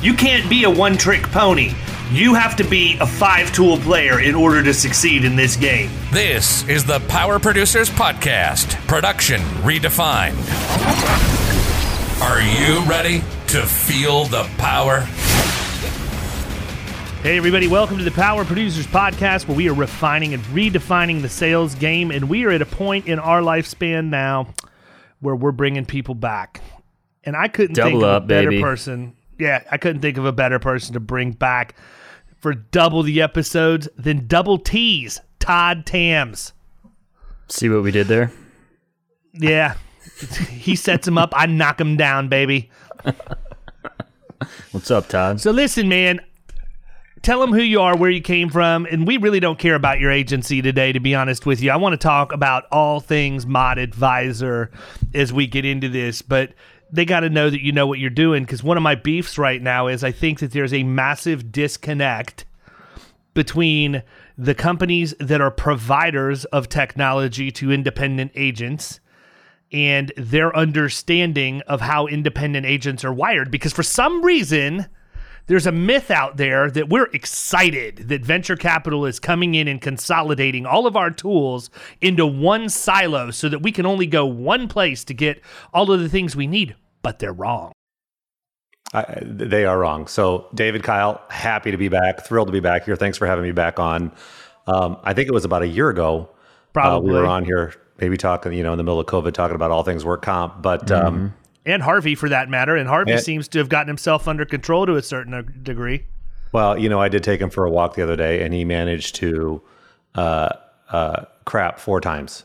You can't be a one trick pony. You have to be a five tool player in order to succeed in this game. This is the Power Producers Podcast, production redefined. Are you ready to feel the power? Hey, everybody, welcome to the Power Producers Podcast, where we are refining and redefining the sales game. And we are at a point in our lifespan now where we're bringing people back. And I couldn't Double think of up, a better baby. person. Yeah, I couldn't think of a better person to bring back for double the episodes than Double T's, Todd Tams. See what we did there? Yeah, he sets him up. I knock him down, baby. What's up, Todd? So listen, man. Tell them who you are, where you came from, and we really don't care about your agency today. To be honest with you, I want to talk about all things Mod Advisor as we get into this, but they got to know that you know what you're doing because one of my beefs right now is I think that there's a massive disconnect between the companies that are providers of technology to independent agents and their understanding of how independent agents are wired. Because for some reason there's a myth out there that we're excited that venture capital is coming in and consolidating all of our tools into one silo so that we can only go one place to get all of the things we need but they're wrong I, they are wrong. So, David Kyle, happy to be back. Thrilled to be back here. Thanks for having me back on. Um, I think it was about a year ago. Probably. uh, we were on here, maybe talking, you know, in the middle of COVID, talking about all things work comp. But um, and Harvey for that matter and Harvey And- seems to have gotten himself under control to a certain uh, degree well, you know, I did take him for a walk the other day, and he managed to uh, uh, crap four times.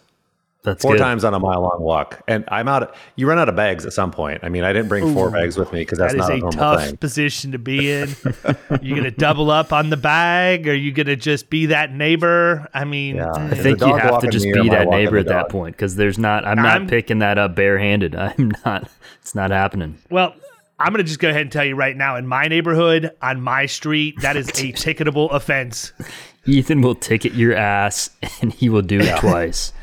That's Four good. times on a mile long walk, and I'm out. Of, you run out of bags at some point. I mean, I didn't bring four bags with me because that's That is not a a normal tough thing. position to be in. you gonna double up on the bag? Are you gonna just be that neighbor? I mean, Yeah. mm, I think you have to just be that neighbor at that point because there's not. I'm I'm- not picking that up barehanded. I'm not. It's not happening. well, I'm gonna just go ahead and tell you right now. In my neighborhood, on my street, that is a ticketable offense. Ethan will ticket your ass, and he will do it twice.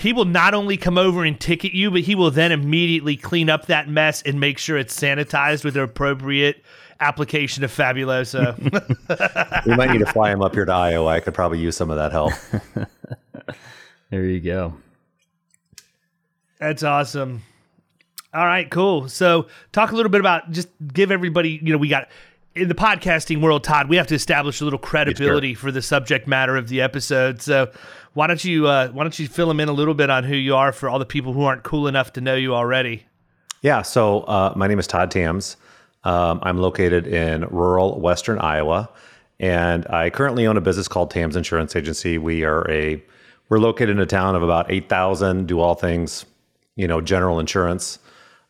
He will not only come over and ticket you, but he will then immediately clean up that mess and make sure it's sanitized with the appropriate application of Fabuloso. we might need to fly him up here to Iowa. I could probably use some of that help. There you go. That's awesome. All right, cool. So, talk a little bit about just give everybody, you know, we got in the podcasting world, Todd, we have to establish a little credibility for the subject matter of the episode. So, why don't you uh, why don't you fill them in a little bit on who you are for all the people who aren't cool enough to know you already? Yeah, so uh, my name is Todd Tams. Um, I'm located in rural western Iowa, and I currently own a business called Tams Insurance Agency. We are a we're located in a town of about eight thousand. Do all things, you know, general insurance.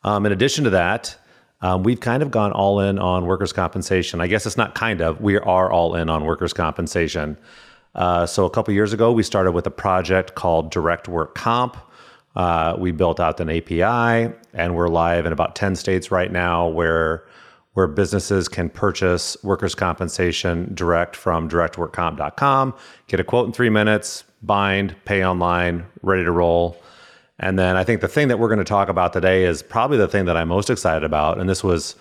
Um, in addition to that, um, we've kind of gone all in on workers' compensation. I guess it's not kind of. We are all in on workers' compensation. Uh, so a couple years ago, we started with a project called Direct Work Comp. Uh, we built out an API, and we're live in about ten states right now, where where businesses can purchase workers' compensation direct from directworkcomp.com, get a quote in three minutes, bind, pay online, ready to roll. And then I think the thing that we're going to talk about today is probably the thing that I'm most excited about, and this was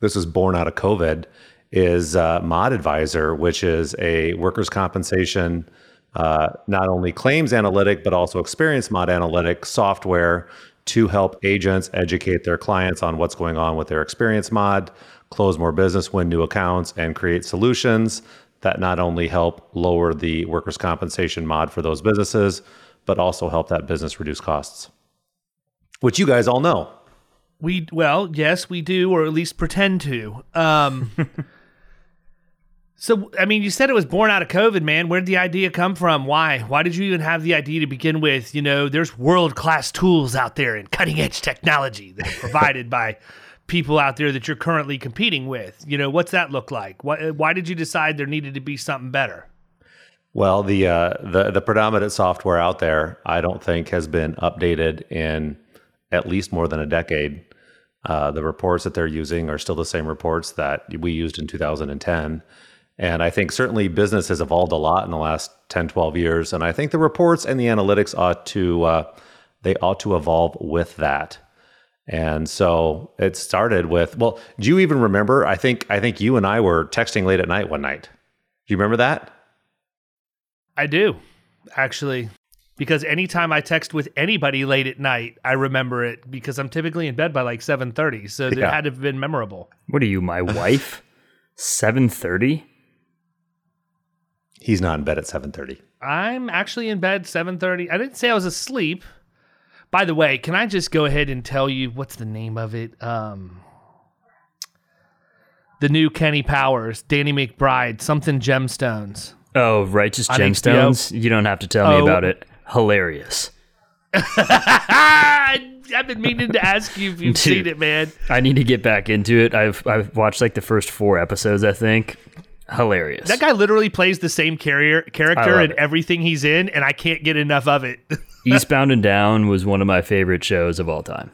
this was born out of COVID, is uh, Mod Advisor, which is a workers' compensation uh, not only claims analytic, but also experience mod analytic software to help agents educate their clients on what's going on with their experience mod, close more business, win new accounts, and create solutions that not only help lower the workers' compensation mod for those businesses, but also help that business reduce costs, which you guys all know. We well, yes, we do, or at least pretend to. Um, so, I mean, you said it was born out of COVID, man. Where did the idea come from? Why? Why did you even have the idea to begin with? You know, there's world class tools out there and cutting edge technology that are provided by people out there that you're currently competing with. You know, what's that look like? Why, why did you decide there needed to be something better? Well, the uh, the the predominant software out there, I don't think has been updated in at least more than a decade. Uh, the reports that they're using are still the same reports that we used in 2010. And I think certainly business has evolved a lot in the last 10, 12 years. And I think the reports and the analytics ought to, uh, they ought to evolve with that. And so it started with, well, do you even remember? I think, I think you and I were texting late at night one night. Do you remember that? I do, actually, because anytime I text with anybody late at night, I remember it because I'm typically in bed by like 7:30, so it had to have been memorable. What are you, my wife? Seven thirty? He's not in bed at 7:30. I'm actually in bed 7:30. I didn't say I was asleep. By the way, can I just go ahead and tell you what's the name of it? Um the new Kenny Powers, Danny McBride, something gemstones. Oh, righteous On gemstones. You don't have to tell me Oh. about it. Hilarious. I've been meaning to ask you if you've Dude. seen it, man. I need to get back into it. I've I've watched like the first four episodes. I think hilarious. That guy literally plays the same carrier character in it. everything he's in, and I can't get enough of it. Eastbound and Down was one of my favorite shows of all time.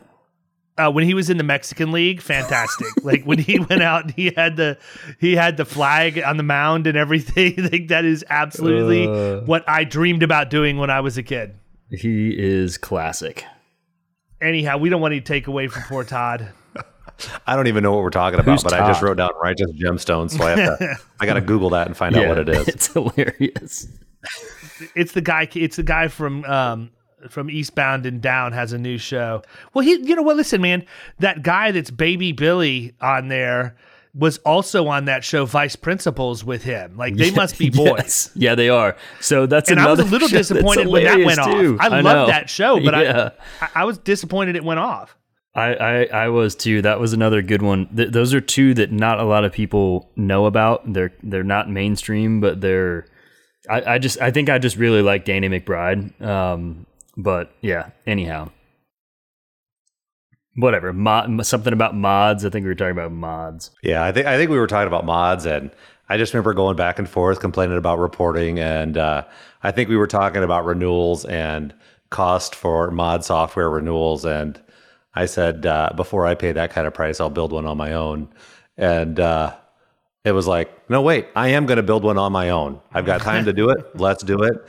Uh, when he was in the Mexican League, fantastic. like when he went out, and he had the he had the flag on the mound and everything. like that is absolutely Uh. what I dreamed about doing when I was a kid. He is classic. Anyhow, we don't want to take away from poor Todd. I don't even know what we're talking about, Who's but I just wrote down righteous gemstones, so I have to, I got to Google that and find out what it is. It's hilarious. It's the guy. It's the guy from um, from Eastbound and Down has a new show. Well, he, you know what? Listen, man, that guy that's Baby Billy on there was also on that show Vice Principals with him. Like they must be boys. Yes. Yeah, they are. So that's and I was a little disappointed when that went too. off. I, know. love that show, but yeah. I, I I was disappointed it went off. I, I, I was too. That was another good one. Th- those are two that not a lot of people know about. They're they're not mainstream, but they're. I, I just I think I just really like Danny McBride. Um, but yeah. Anyhow, whatever. Mod, something about mods. I think we were talking about mods. Yeah, I think I think we were talking about mods, and I just remember going back and forth complaining about reporting, and uh, I think we were talking about renewals and cost for mod software renewals, and I said uh, before I pay that kind of price, I'll build one on my own, and uh, it was like, no, wait, I am going to build one on my own. I've got time to do it. Let's do it,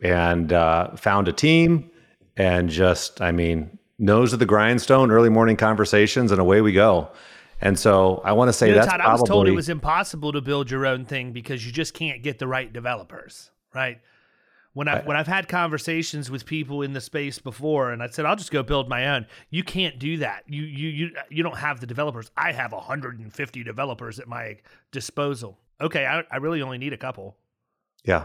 and uh, found a team, and just, I mean, nose to the grindstone, early morning conversations, and away we go. And so I want to say You know, that's Todd, probably I was told it was impossible to build your own thing because you just can't get the right developers, right? When I've when I've had conversations with people in the space before, and I said I'll just go build my own. You can't do that. You you you you don't have the developers. I have 150 developers at my disposal. Okay, I, I really only need a couple. yeah.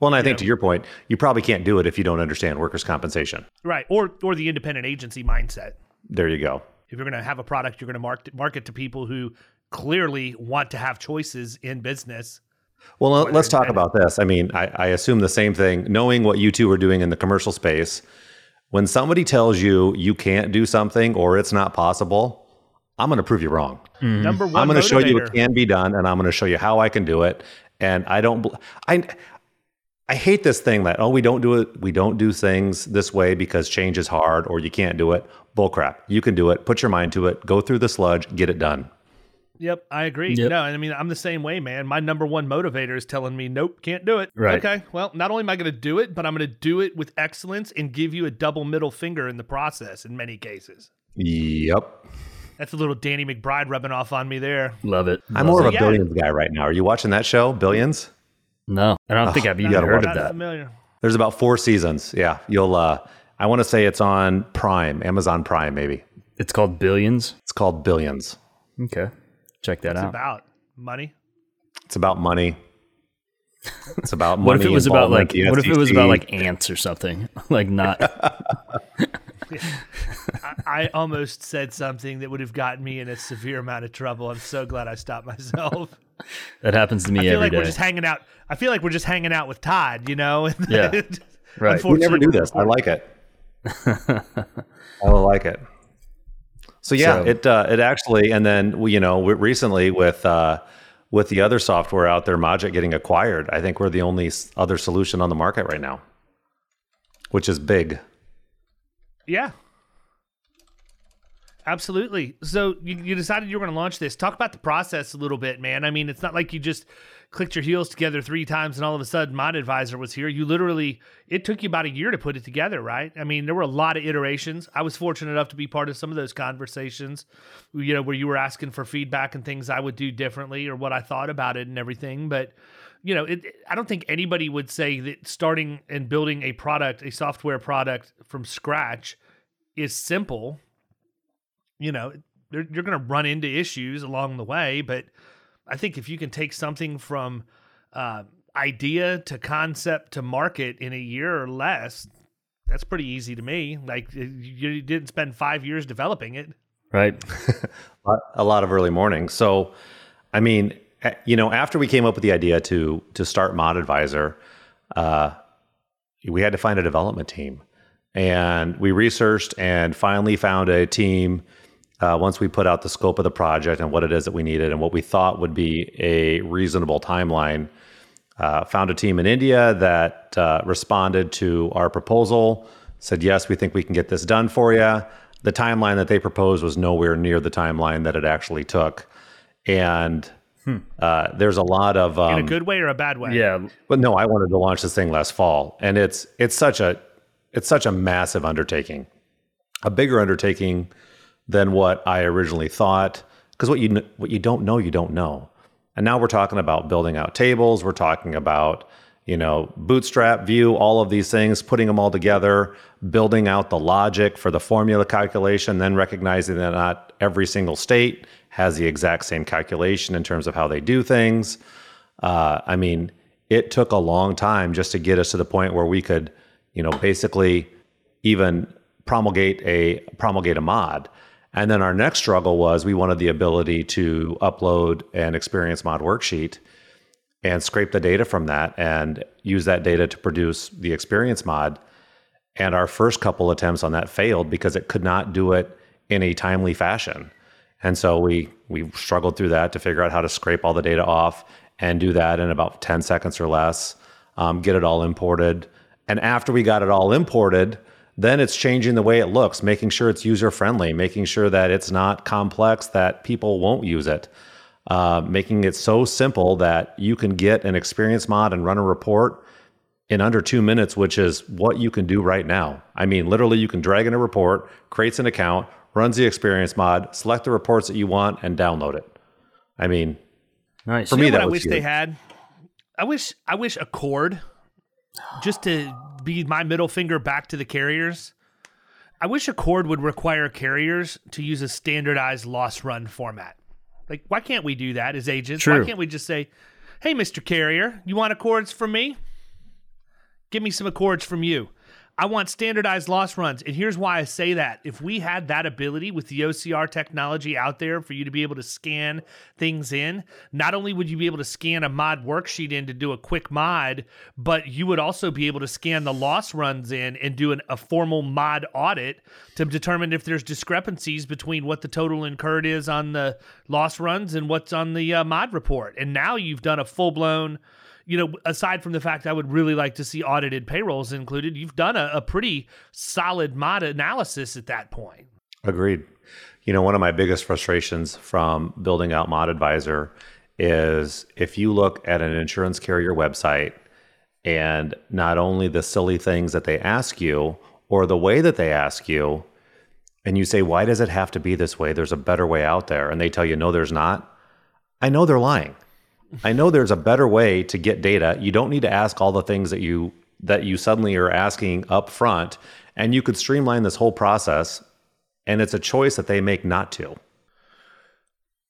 Well, and I think to your point, you probably can't do it if you don't understand workers' compensation. Right, or or the independent agency mindset. There you go. If you're going to have a product, you're going to market market to people who clearly want to have choices in business. Well, let- let's talk about this. I mean, I, I assume the same thing. Knowing what you two are doing in the commercial space, when somebody tells you you can't do something or it's not possible, I'm going to prove you wrong. Mm-hmm. Number one. I'm going to show you it can be done, and I'm going to show you how I can do it. And I don't, I, I hate this thing that oh we don't do it, we don't do things this way because change is hard or you can't do it. Bullcrap. You can do it. Put your mind to it. Go through the sludge. Get it done. Yep, I agree. Yep. No, I mean I'm the same way, man. My number one motivator is telling me, "Nope, can't do it." Right. Okay. Well, not only am I going to do it, but I'm going to do it with excellence and give you a double middle finger in the process. In many cases, Yep. that's a little Danny McBride rubbing off on me there. Love it. I'm Love more it. of a yeah. billions guy right now. Are you watching that show, Billions? No, I don't think I've even gotta heard of that. familiar. There's about four seasons. Yeah, you'll. uh I want to say it's on Prime, Amazon Prime, maybe. It's called Billions. It's called Billions. Okay, check that It's out. about money. It's about money. It's about money. What if it was about like? What if it was about like ants or something? like not. I almost said something that would have gotten me in a severe amount of trouble. I'm so glad I stopped myself. That happens to me I feel every like day. we're just hanging out. I feel like we're just hanging out with Todd, you know? Yeah. Right. We never do this. I like it. I like it. So yeah, So- it uh, it actually, and then you know, recently with uh, with the other software out there, Magic getting acquired, I think we're the only other solution on the market right now, which is big. Yeah. Absolutely. So you, you decided you were going to launch this. Talk about the process a little bit, man. I mean, it's not like you just clicked your heels together three times and all of a sudden Mod Advisor was here. You literally, it took you about a year to put it together, right? I mean, there were a lot of iterations. I was fortunate enough to be part of some of those conversations, you know, where you were asking for feedback and things I would do differently or what I thought about it and everything. But you know, it, I don't think anybody would say that starting and building a product, a software product from scratch is simple. You know, you're, going to run into issues along the way, but I think if you can take something from uh, idea to concept to market in a year or less, that's pretty easy to me. Like you didn't spend five years developing it. right. a lot of early mornings. So, I mean, you know, after we came up with the idea to to start Mod Advisor, uh, we had to find a development team, and we researched and finally found a team. Uh, once we put out the scope of the project and what it is that we needed and what we thought would be a reasonable timeline, uh, found a team in India that uh, responded to our proposal, said, Yes, we think we can get this done for you. The timeline that they proposed was nowhere near the timeline that it actually took. And uh, there's a lot of. Um, In a good way or a bad way? Yeah. but no, I wanted to launch this thing last fall, and it's it's such a it's such a massive undertaking, a bigger undertaking than what I originally thought. Because what you what you don't know, you don't know. And now we're talking about building out tables. We're talking about you know BootstrapVue, all of these things, putting them all together, building out the logic for the formula calculation, then recognizing that not every single state has the exact same calculation in terms of how they do things. Uh, I mean, it took a long time just to get us to the point where we could, you know, basically even promulgate a promulgate a mod. And then our next struggle was we wanted the ability to upload an experience mod worksheet and scrape the data from that and use that data to produce the experience mod. And our first couple attempts on that failed because it could not do it in a timely fashion. And so we we struggled through that to figure out how to scrape all the data off and do that in about 10 seconds or less, um, get it all imported. And after we got it all imported, then it's changing the way it looks, making sure it's user friendly, making sure that it's not complex, that people won't use it, uh, making it so simple that you can get an experience mod and run a report in under two minutes, which is what you can do right now. I mean, literally, you can drag in a report, creates an account, runs the experience mod, select the reports that you want, and download it. I mean, Nice. For You me, that I was wish they had. I wish I wish ACORD, just to be my middle finger back to the carriers. I wish ACORD would require carriers to use a standardized loss run format. Like, why can't we do that as agents? Why can't we just say, "Hey, Mister Carrier, you want ACORDs from me? Give me some ACORDs from you." I want standardized loss runs. And here's why I say that. If we had that ability with the OCR technology out there for you to be able to scan things in, not only would you be able to scan a mod worksheet in to do a quick mod, but you would also be able to scan the loss runs in and do an, a formal mod audit to determine if there's discrepancies between what the total incurred is on the loss runs and what's on the uh, mod report. And now you've done a full blown you know, aside from the fact I would really like to see audited payrolls included, you've done a, a pretty solid mod analysis at that point. Agreed. You know, one of my biggest frustrations from building out Mod Advisor is if you look at an insurance carrier website and not only the silly things that they ask you or the way that they ask you, and you say, why does it have to be this way? There's a better way out there. And they tell you, no, there's not. I know they're lying. I know there's a better way to get data. You don't need to ask all the things that you that you suddenly are asking up front, and you could streamline this whole process. And it's a choice that they make not to.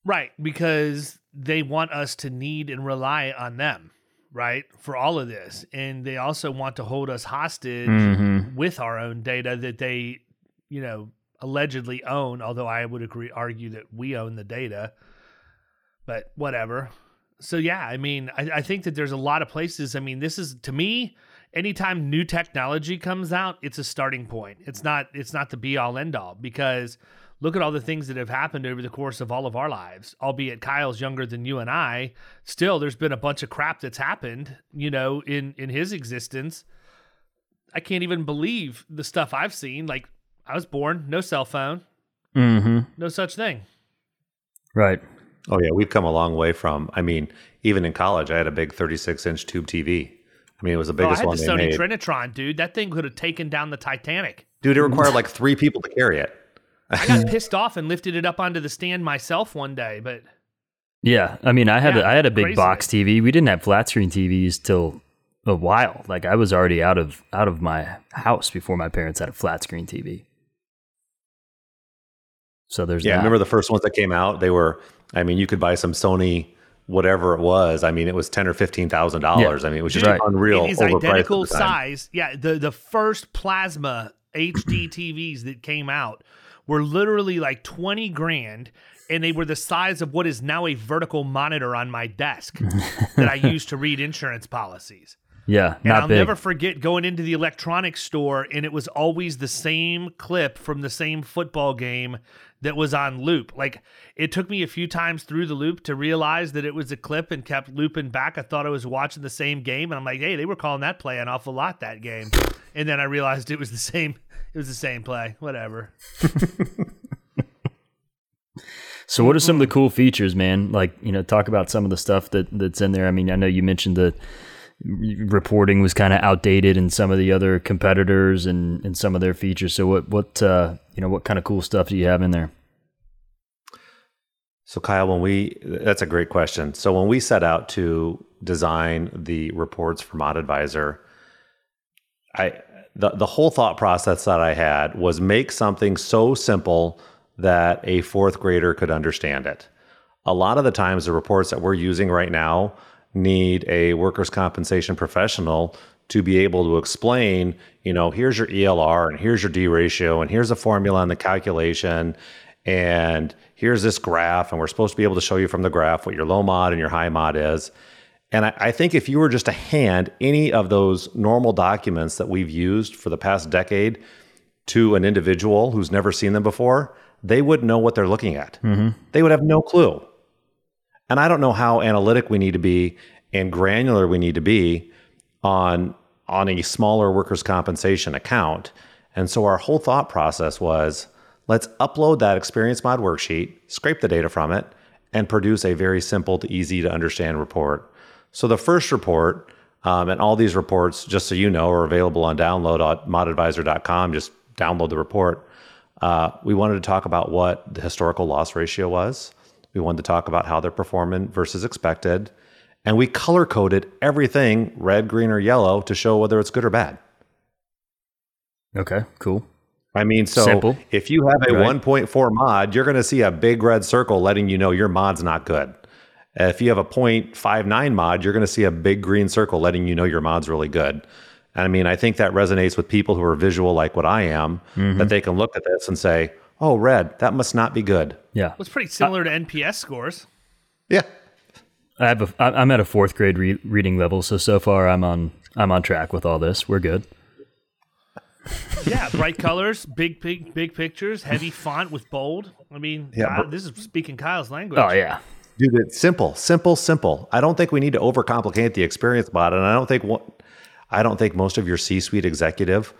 Right, because they want us to need and rely on them, right, for all of this. And they also want to hold us hostage mm-hmm. with our own data that they, you know, allegedly own, although I would agree argue that we own the data. But whatever. So yeah, I mean, I, I think that there's a lot of places. I mean, this is to me, anytime new technology comes out, it's a starting point. It's not it's not the be all end all because look at all the things that have happened over the course of all of our lives. Albeit Kyle's younger than you and I, still there's been a bunch of crap that's happened, you know, in in his existence. I can't even believe the stuff I've seen. Like I was born, no cell phone, Mm-hmm. no such thing. Right. Oh yeah, we've come a long way from. I mean, even in college, I had a big 36 inch tube TV. I mean, it was the biggest Oh, I had one the they Sony made. Trinitron, dude. That thing could have taken down the Titanic. Dude, it required like three people to carry it. I got pissed off and lifted it up onto the stand myself one day, but Yeah, I mean, I had Yeah, a, I had a big crazy. box TV. We didn't have flat screen TVs till a while. Like I was already out of out of my house before my parents had a flat screen TV. So there's Yeah, that. remember the first ones that came out? They were. I mean, you could buy some Sony, whatever it was. I mean, it was ten or fifteen thousand dollars. I mean, it was just Right. unreal. it is overpriced at the identical size. Yeah, the the first plasma HD TVs that came out were literally like 20 grand and they were the size of what is now a vertical monitor on my desk that I use to read insurance policies. yeah, And not I'll big. never forget going into the electronics store and it was always the same clip from the same football game that was on loop. Like it took me a few times through the loop to realize that it was a clip and kept looping back. I thought I was watching the same game and I'm like, "Hey, they were calling that play an awful lot that game." And then I realized it was the same it was the same play. Whatever. So, what are some of the cool features, man? Like, you know, talk about some of the stuff that that's in there. I mean, I know you mentioned the reporting was kind of outdated in some of the other competitors and, and some of their features. So, what what uh, you know, what kind of cool stuff do you have in there? So, Kyle, when we that's a great question. So, when we set out to design the reports for Mod Advisor, I the the whole thought process that I had was make something so simple that a fourth grader could understand it. A lot of the times, the reports that we're using right now need a workers' compensation professional to be able to explain, you know, here's your ELR and here's your D ratio and here's the formula and the calculation and here's this graph and we're supposed to be able to show you from the graph what your low mod and your high mod is. And I, I think if you were just to hand any of those normal documents that we've used for the past decade to an individual who's never seen them before, they wouldn't know what they're looking at. Mm-hmm. They would have no clue. And I don't know how analytic we need to be and granular we need to be on on a smaller workers' compensation account. And so our whole thought process was let's upload that experience mod worksheet, scrape the data from it, and produce a very simple to easy to understand report. So the first report, um, and all these reports, just so you know, are available on download at modadvisor.com. Just download the report. Uh, we wanted to talk about what the historical loss ratio was. We wanted to talk about how they're performing versus expected. And we color coded everything red, green, or yellow to show whether it's good or bad. Okay, cool. I mean, so Simple. if you have a Right. 1.4 mod, you're going to see a big red circle letting you know your mod's not good. If you have a 0.59 mod, you're going to see a big green circle letting you know your mod's really good. And I mean, I think that resonates with people who are visual like what I am, Mm-hmm. that they can look at this and say, oh, red, that must not be good. Yeah, It's pretty similar to NPS scores. Yeah. I have a, I- I'm at a fourth grade re- reading level, so so far I'm on I'm on track with all this. We're good. Yeah, bright colors, big, big, big pictures, heavy font with bold. I mean, Yeah, Kyle- but- this is speaking Kyle's language. Oh yeah, Dude, it's simple, simple, simple. I don't think we need to overcomplicate the experience mod, and I don't think what I don't think most of your C-suite executive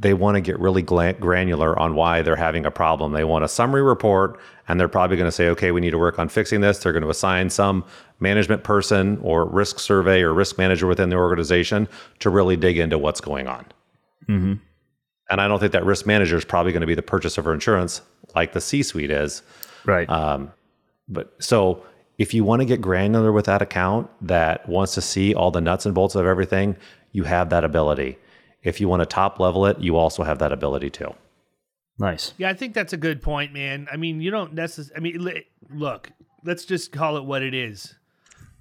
they want to get really granular on why they're having a problem. They want a summary report, and they're probably going to say, "Okay, we need to work on fixing this." They're going to assign some management person or risk survey or risk manager within the organization to really dig into what's going on. And I don't think that risk manager is probably going to be the purchaser of insurance like the C-suite is. right. Uh, But so If you want to get granular with that account that wants to see all the nuts and bolts of everything, you have that ability. If you want to top level it, you also have that ability too. Nice. Yeah, I think that's a good point, man. I mean, you don't necessarily. I mean, li- look, let's just call it what it is.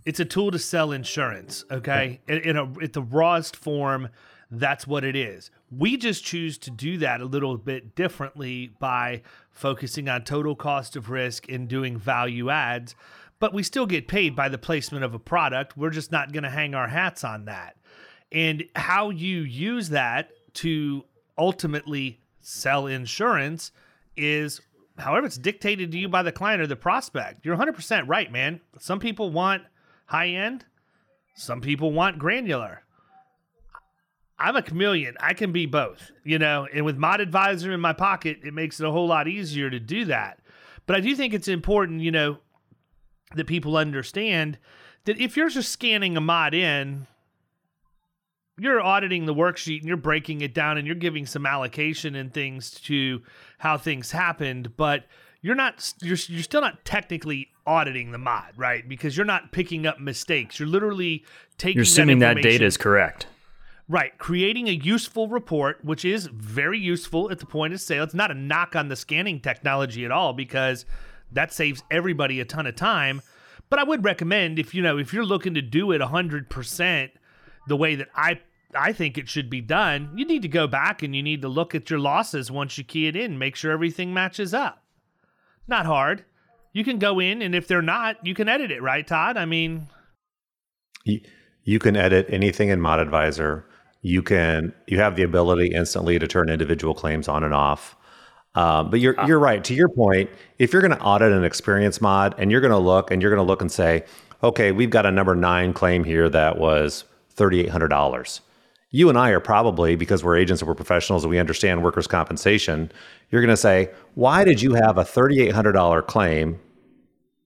It's a tool to sell insurance. Okay, in, in a at the rawest form, that's what it is. We just choose to do that a little bit differently by focusing on total cost of risk and doing value adds. But we still get paid by the placement of a product. We're just not going to hang our hats on that. And how you use that to ultimately sell insurance is however it's dictated to you by the client or the prospect. You're 100% right, man. Some people want high end, some people want granular. I'm a chameleon. I can be both, you know, and with Mod Advisor in my pocket, it makes it a whole lot easier to do that. But I do think it's important, you know, that people understand that if you're just scanning a mod in, you're auditing the worksheet and you're breaking it down and you're giving some allocation and things to how things happened, but you're not you're, you're still not technically auditing the mod, right? Because you're not picking up mistakes. You're literally taking You're assuming that, information- data is correct. Right, creating a useful report, which is very useful at the point of sale. It's not a knock on the scanning technology at all because that saves everybody a ton of time. But I would recommend if you know if you're looking to do it 100% the way that I I think it should be done, you need to go back and you need to look at your losses once you key it in, make sure everything matches up. Not hard. You can go in and if they're not, you can edit it, right, Todd? I mean, You, you can edit anything in Mod Advisor. You can you have the ability instantly to turn individual claims on and off. Um, but you're you're right. To your point, if you're going to audit an experience mod and you're going to look and you're going to look and say, okay, we've got a number nine claim here that was thirty eight hundred dollars. You and I are probably because we're agents and we're professionals and we understand workers' compensation. You're going to say, why did you have a thirty eight hundred dollar claim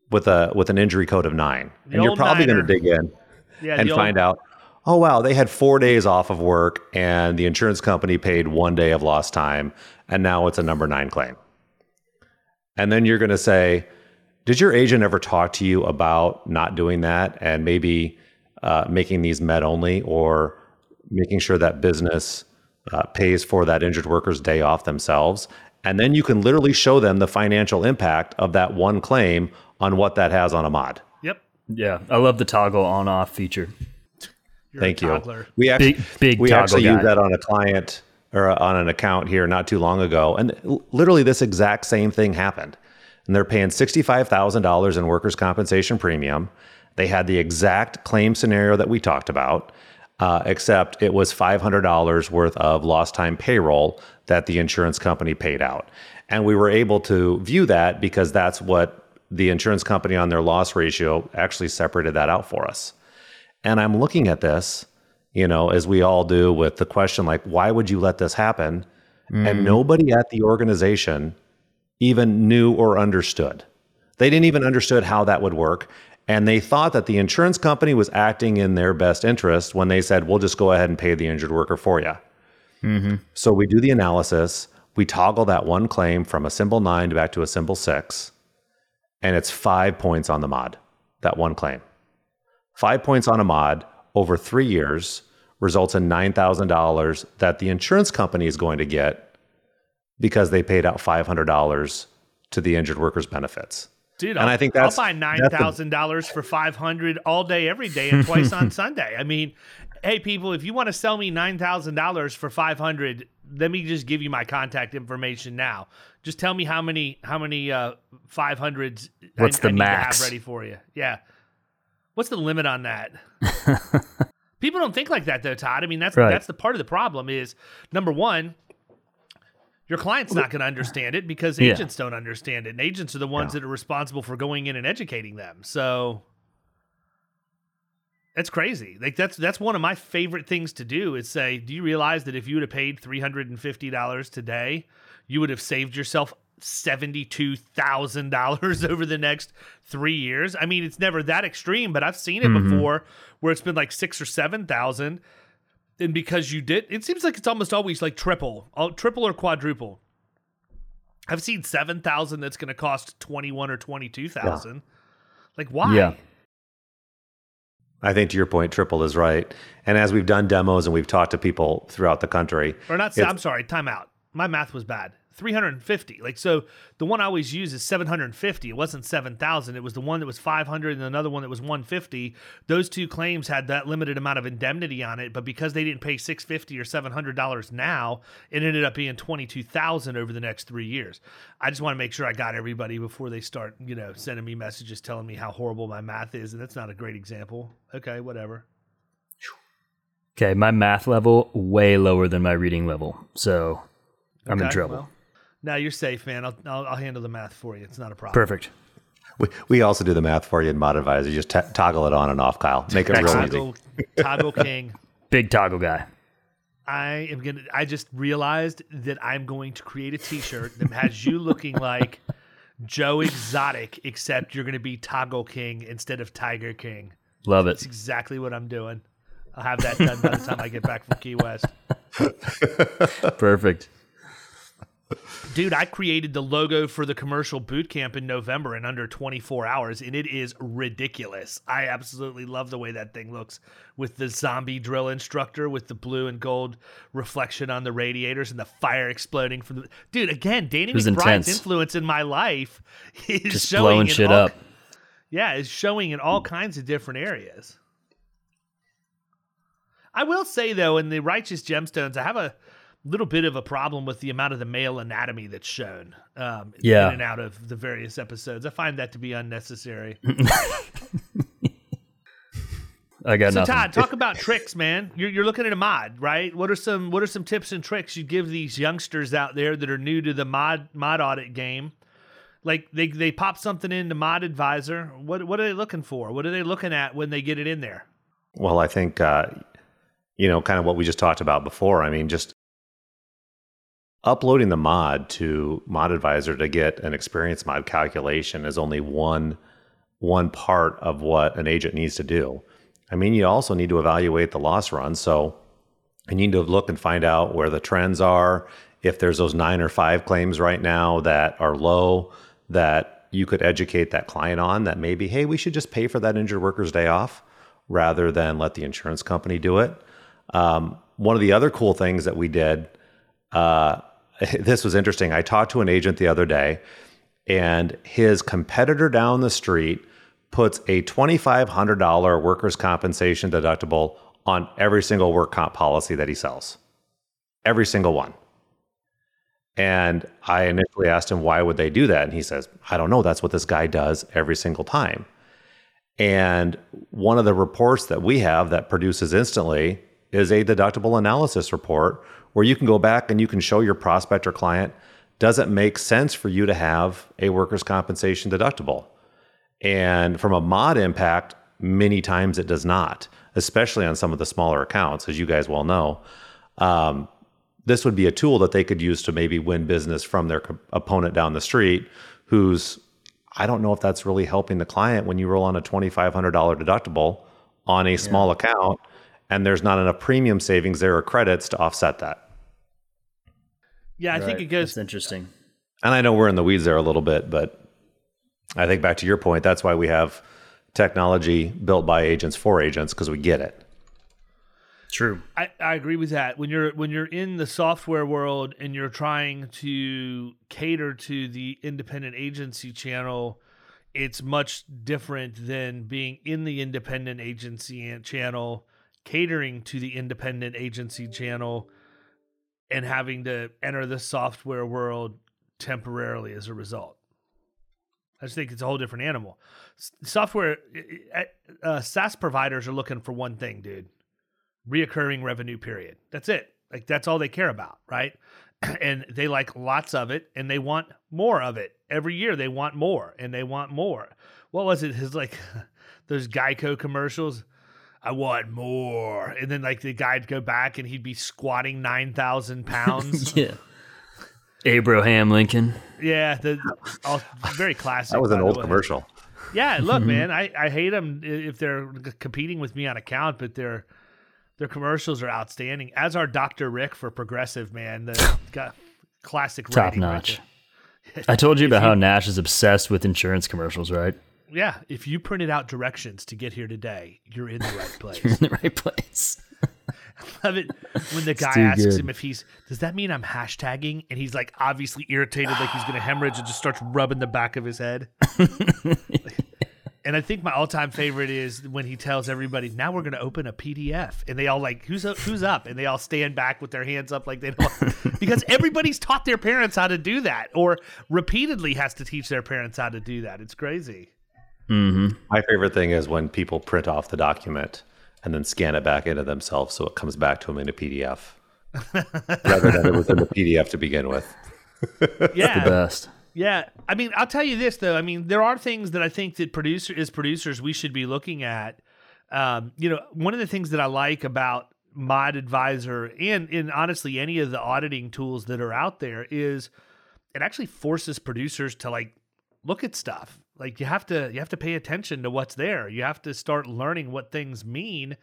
with a with an injury code of nine? The and you're probably going to dig in yeah, and old- find out, oh wow, they had four days off of work and the insurance company paid one day of lost time, and now it's a number nine claim. And then you're going to say, did your agent ever talk to you about not doing that and maybe uh, making these med only or making sure that business uh, pays for that injured worker's day off themselves? And then you can literally show them the financial impact of that one claim on what that has on a mod. Yep. Yeah, I love the toggle on off feature. You're Thank you. toddler. We actually, Big- big we toggle actually guy. used that on a client or on an account here not too long ago, and l- literally this exact same thing happened. And they're paying sixty-five thousand dollars in workers' compensation premium. They had the exact claim scenario that we talked about, uh, except it was five hundred dollars worth of lost time payroll that the insurance company paid out, and we were able to view that because that's what the insurance company on their loss ratio actually separated that out for us. And I'm looking at this, you know, as we all do with the question like, why would you let this happen? And nobody at the organization even knew or understood. They didn't even understood how that would work. And they thought that the insurance company was acting in their best interest when they said, we'll just go ahead and pay the injured worker for you. Mm-hmm. So we do the analysis. We toggle that one claim from a symbol nine back to a symbol six. And it's five points on the mod, that one claim. Five points on a mod over three years results in $9,000 that the insurance company is going to get because they paid out $500 to the injured workers' benefits. Dude, And I'll, I think that's- I'll buy nine thousand dollars for five hundred all day, every day, and twice on Sunday. I mean, hey, people, if you want to sell me nine thousand dollars for five hundred, let me just give you my contact information now. Just tell me how many how many uh, five hundreds What's I, the I max? have ready for you. Yeah, what's the limit on that? people don't think like that though, Todd. I mean, that's Right. that's the part of the problem. Is number one. Your client's not going to understand it because Yeah. agents don't understand it. And agents are the ones Yeah. that are responsible for going in and educating them. So that's crazy. Like that's that's one of my favorite things to do is say, do you realize that if you would have paid three hundred and fifty dollars today, you would have saved yourself seventy-two thousand dollars over the next three years? I mean, it's never that extreme, but I've seen it mm-hmm. before where it's been like six or seven thousand. And because you did, it seems like it's almost always like triple, oh, triple or quadruple. I've seen seven thousand that's going to cost twenty one or twenty two thousand. Like why? Yeah. I think to your point, triple is right. And as we've done demos and we've talked to people throughout the country, Or not. I'm sorry. Time out. My math was bad. 350. Like so, the one I always use is 750. It wasn't 7,000. It was the one that was 500 and another one that was 150. Those two claims had that limited amount of indemnity on it, but because they didn't pay 650 or 700 dollars now, it ended up being 22,000 over the next three years. I just want to make sure I got everybody before they start, you know, sending me messages telling me how horrible my math is, and that's not a great example. Okay, whatever. Okay, my math level way lower than my reading level, so I'm in trouble. well, now you're safe, man. I'll, I'll, I'll handle the math for you. It's not a problem. Perfect. we, we also do the math for you in Mod Advisor. You just t- toggle it on and off, Kyle. Make it real easy. Toggle, toggle king. Big toggle guy. I am gonna. I just realized that I'm going to create a T-shirt that has you looking like Joe Exotic, except you're going to be Toggle King instead of Tiger King. Love That's it. That's exactly what I'm doing. I'll have that done by the time I get back from Key West. Perfect. Dude, I created the logo for the commercial boot camp in November in under 24 hours, and it is ridiculous. I absolutely love the way that thing looks with the zombie drill instructor with the blue and gold reflection on the radiators and the fire exploding from the. Dude, again, Danny was McBride's intense. influence in my life is Just showing blowing shit all- up. Yeah, is showing in all kinds of different areas. I will say though, in the righteous gemstones, I have a little bit of a problem with the amount of the male anatomy that's shown um, Yeah. in and out of the various episodes. I find that to be unnecessary. I got so nothing. Todd, talk about tricks, man. You're, you're looking at a mod, right? What are some What are some tips and tricks you give these youngsters out there that are new to the mod mod audit game? Like they they pop something into Mod Advisor. What what are they looking for? What are they looking at when they get it in there? Well, I think, uh, you know, kind of what we just talked about before. I mean, just uploading the mod to Mod Advisor to get an experience mod calculation is only one one part of what an agent needs to do. I mean, you also need to evaluate the loss run. So you need to look and find out where the trends are. If there's those nine or five claims right now that are low, that you could educate that client on that maybe, hey, we should just pay for that injured worker's day off rather than let the insurance company do it. Um, one of the other cool things that we did, uh, this was interesting. I talked to an agent the other day, and his competitor down the street puts a $2,500 workers' compensation deductible on every single work comp policy that he sells. Every single one. And I initially asked him, why would they do that? And he says, I don't know. That's what this guy does every single time. And one of the reports that we have that produces instantly is a deductible analysis report where you can go back and you can show your prospect or client does it make sense for you to have a workers' compensation deductible? And from a mod impact, many times it does not, especially on some of the smaller accounts, as you guys well know. Um, this would be a tool that they could use to maybe win business from their co- opponent down the street who's I don't know if that's really helping the client when you roll on a $2500 deductible on a small account and there's not enough premium savings there or credits to offset that. Yeah, I think it goes That's interesting. And I know we're in the weeds there a little bit, but I think back to your point, that's why we have technology built by agents for agents because we get it. True. I, I agree with that. When you're when you're in the software world and you're trying to cater to the independent agency channel, it's much different than being in the independent agency channel, catering to the independent agency channel, and having to enter the software world temporarily as a result. I just think it's a whole different animal. Software, uh, SaaS providers are looking for one thing, dude reoccurring revenue period. That's it. Like that's all they care about, right? and they like lots of it and they want more of it. Every year they want more and they want more. What was it? His like those Geico commercials. I want more. And then like the guy'd go back and he'd be squatting nine thousand pounds. Yeah. Abraham Lincoln. yeah, the all, very classic. That was an old commercial. Yeah, look, mm-hmm. man, I, I hate them if they're competing with me on account, but their their commercials are outstanding. As are Dr. Rick for Progressive, man. The got classic Top writing right notch. I told you about how Nash is obsessed with insurance commercials, right? Yeah, if you printed out directions to get here today, you're in the right place. You're in the right place. I love it when the guy asks good. him if he's does that mean I'm hashtagging and he's like obviously irritated like he's gonna hemorrhage and just starts rubbing the back of his head. and I think my all-time favorite is when he tells everybody, "Now we're gonna open a PDF," and they all like, "Who's up? Who's up?" and they all stand back with their hands up like they don't because everybody's taught their parents how to do that or repeatedly has to teach their parents how to do that. It's crazy. My favorite thing is when people print off the document and then scan it back into themselves so it comes back to them in a PDF rather than it was in the PDF to begin with. Yeah, The best. Yeah, I mean, I'll tell you this though. I mean, there are things that I think that producer as producers we should be looking at. Um, you know, one of the things that I like about Mod Advisor and and honestly any of the auditing tools that are out there is it actually forces producers to like look at stuff. Like you have to you have to pay attention to what's there. You have to start learning what things mean.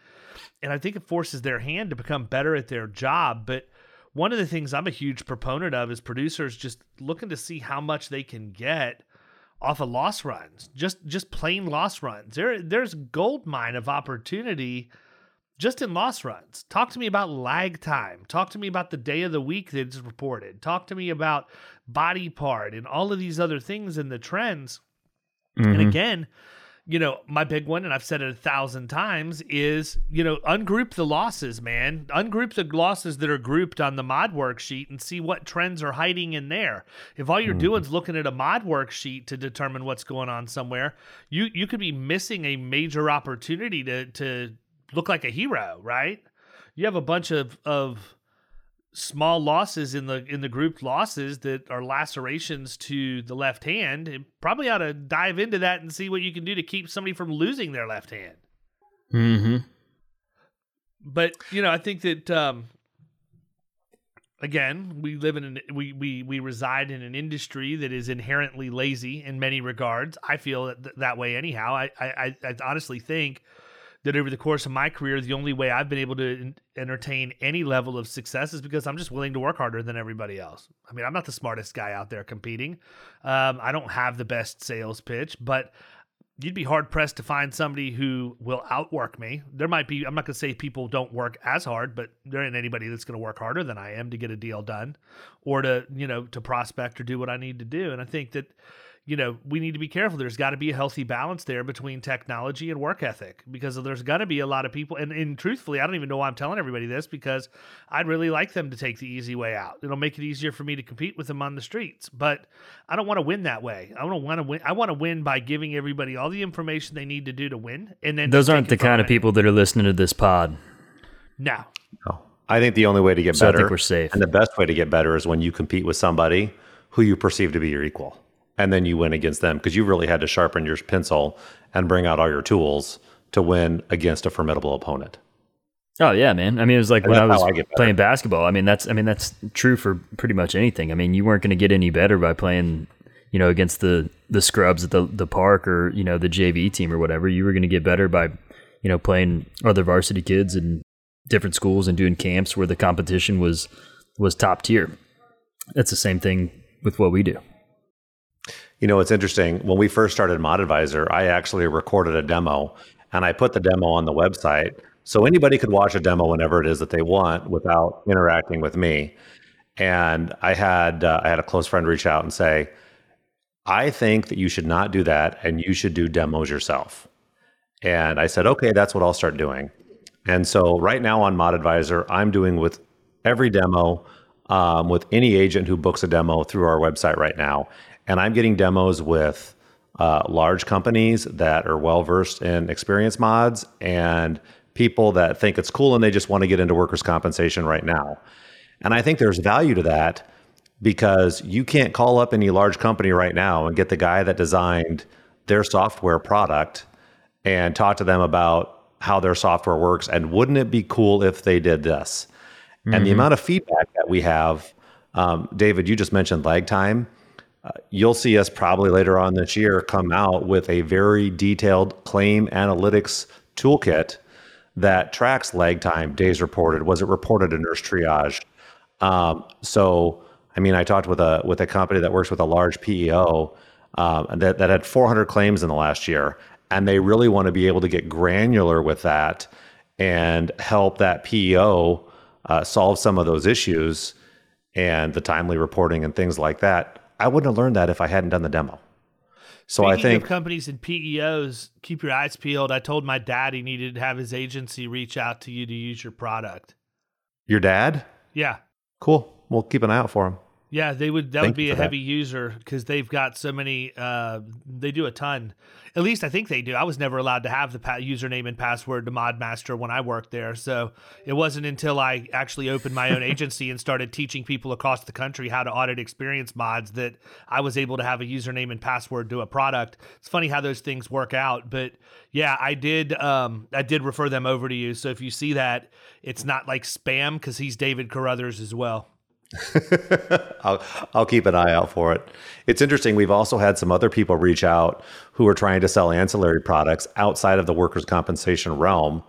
And I think it forces their hand to become better at their job, but one of the things I'm a huge proponent of is producers just looking to see how much they can get off of loss runs, just just plain loss runs. There there's gold mine of opportunity just in loss runs. Talk to me about lag time. Talk to me about the day of the week that's reported. Talk to me about body part and all of these other things and the trends. And mm-hmm. again, you know, my big one, and I've said it a thousand times, is, you know, ungroup the losses, man. Ungroup the losses that are grouped on the mod worksheet and see what trends are hiding in there. If all you're mm-hmm. doing is looking at a mod worksheet to determine what's going on somewhere, you you could be missing a major opportunity to to look like a hero, right? You have a bunch of of small losses in the in the grouped losses that are lacerations to the left hand and probably ought to dive into that and see what you can do to keep somebody from losing their left hand. Mm-hmm. but you know i think that um again we live in an we we we reside in an industry that is inherently lazy in many regards. I feel that, that way anyhow. I, I i honestly think that over the course of my career the only way i've been able to entertain any level of success is because i'm just willing to work harder than everybody else i mean i'm not the smartest guy out there competing um, i don't have the best sales pitch but you'd be hard pressed to find somebody who will outwork me. There might be, I'm not going to say people don't work as hard, but there ain't anybody that's going to work harder than I am to get a deal done or to, you know, to prospect or do what I need to do. And I think that, you know, we need to be careful. There's got to be a healthy balance there between technology and work ethic because there's going to be a lot of people. And, and truthfully, I don't even know why I'm telling everybody this because I'd really like them to take the easy way out. It'll make it easier for me to compete with them on the streets. But I don't want to win that way. I don't want to win. I want to win by giving everybody all the information they need to do to win. And then Those aren't the take it kind of people that are listening to this pod. No. No. I think the only way to get So I better think we're safe. and the best way to get better is when you compete with somebody who you perceive to be your equal. And then you win against them because you really had to sharpen your pencil and bring out all your tools to win against a formidable opponent. Oh yeah, man. I mean, it was like And when I was I playing basketball. I mean, that's I mean that's true for pretty much anything. I mean, you weren't going to get any better by playing, you know, against the the scrubs at the the park or you know the JV team or whatever. You were going to get better by, you know, playing other varsity kids in different schools and doing camps where the competition was was top tier. That's the same thing with what we do. You know, it's interesting. When we first started Mod Advisor, I actually recorded a demo and I put the demo on the website so anybody could watch a demo whenever it is that they want without interacting with me. And I had uh, I had a close friend reach out and say, "I think that you should not do that, and you should do demos yourself." And I said, "Okay, that's what I'll start doing." And so right now on Mod Advisor, I'm doing with every demo um, with any agent who books a demo through our website right now, and I'm getting demos with uh, large companies that are well versed in experience mods and people that think it's cool and they just want to get into workers' compensation right now. And I think there's value to that because you can't call up any large company right now and get the guy that designed their software product and talk to them about how their software works and wouldn't it be cool if they did this? And the amount of feedback that we have um, david you just mentioned lag time you'll see us probably later on this year come out with a very detailed claim analytics toolkit that tracks lag time days reported was it reported to nurse triage um, so i mean i talked with a with a company that works with a large peo um, that that had 400 claims in the last year, and they really want to be able to get granular with that and help that PEO uh, solve some of those issues and the timely reporting and things like that. I wouldn't have learned that if I hadn't done the demo. So Speaking I think companies and PEOs, keep your eyes peeled. I told my dad he needed to have his agency reach out to you to use your product. your dad, Yeah. cool. We'll keep an eye out for him. Yeah, they would. That Thank would be a for that. heavy user because they've got so many. Uh, they do a ton. At least I think they do. I was never allowed to have the pa- username and password to Modmaster when I worked there, so it wasn't until I actually opened my own agency and started teaching people across the country how to audit experience mods that I was able to have a username and password to a product. It's funny how those things work out, but yeah, I did. Um, I did refer them over to you. So if you see that, it's not like spam because he's David Carothers as well. I'll I'll keep an eye out for it. It's interesting. We've also had some other people reach out who are trying to sell ancillary products outside of the workers' compensation realm.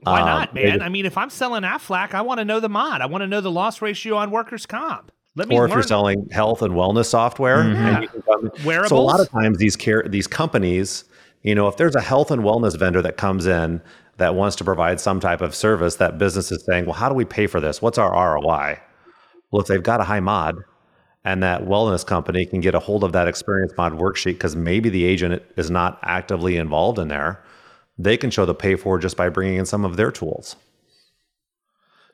Why Um, not, man? I mean, if I'm selling Aflac, I want to know the mod. I want to know the loss ratio on workers' comp. Let me or if you're selling health and wellness software, and you can Wearables? so a lot of times these care these companies, you know, if there's a health and wellness vendor that comes in that wants to provide some type of service, that business is saying, well, how do we pay for this? What's our ROI? Well, if they've got a high mod, and that wellness company can get a hold of that experience mod worksheet because maybe the agent is not actively involved in there, they can show the pay for just by bringing in some of their tools.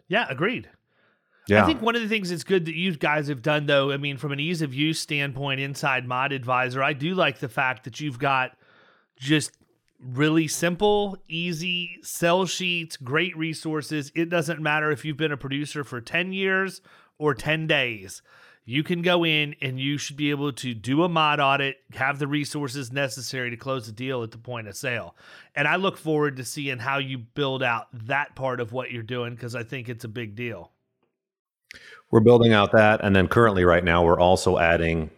Yeah, agreed. Yeah. I think one of the things that's good that you guys have done, though, I mean, from an ease of use standpoint inside Mod Advisor, I do like the fact that you've got just really simple, easy sell sheets, great resources. It doesn't matter if you've been a producer for 10 years or 10 days. You can go in and you should be able to do a mod audit, have the resources necessary to close the deal at the point of sale. And I look forward to seeing how you build out that part of what you're doing because I think it's a big deal. We're building out that, and then currently, right now, we're also adding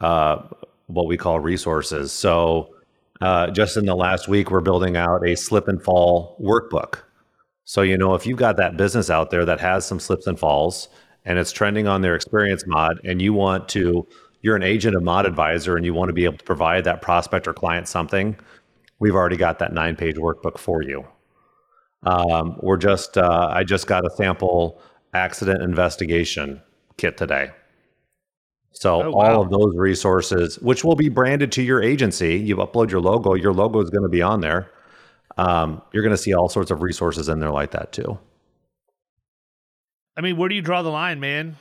uh, what we call resources. So, uh, just in the last week, we're building out a slip and fall workbook. So, you know, if you've got that business out there that has some slips and falls, and it's trending on their experience mod, and you want to, you're an agent of Mod Advisor, and you want to be able to provide that prospect or client something, we've already got that nine page workbook for you. Um, we're just, uh, I just got a sample accident investigation kit today. So Oh, all of those resources, which will be branded to your agency, you upload your logo, your logo is going to be on there. Um, you're going to see all sorts of resources in there like that too. I mean, where do you draw the line, man?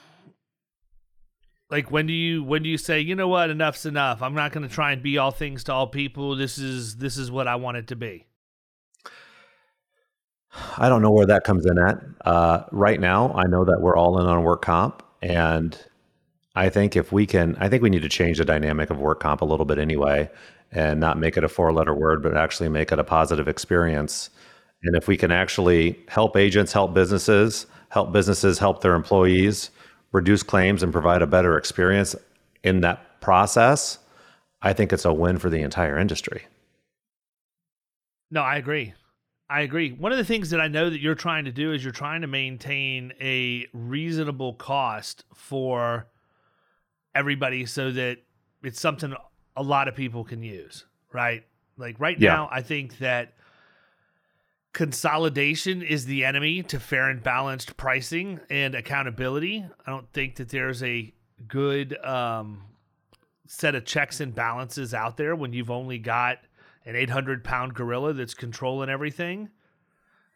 Like when do you when do you say, you know what, enough's enough. I'm not going to try and be all things to all people. This is this is what I want it to be. I don't know where that comes in at. Uh, right now, I know that we're all in on work comp, and I think if we can, I think we need to change the dynamic of work comp a little bit anyway, and not make it a four-letter word, but actually make it a positive experience. And if we can actually help agents, help businesses, help businesses help their employees, reduce claims, and provide a better experience in that process, I think it's a win for the entire industry. No, I agree. I agree. One of the things that I know that you're trying to do is you're trying to maintain a reasonable cost for everybody so that it's something a lot of people can use, right? Like right Yeah. now, I think that consolidation is the enemy to fair and balanced pricing and accountability. I don't think that there's a good um, set of checks and balances out there when you've only got an 800 pound gorilla that's controlling everything.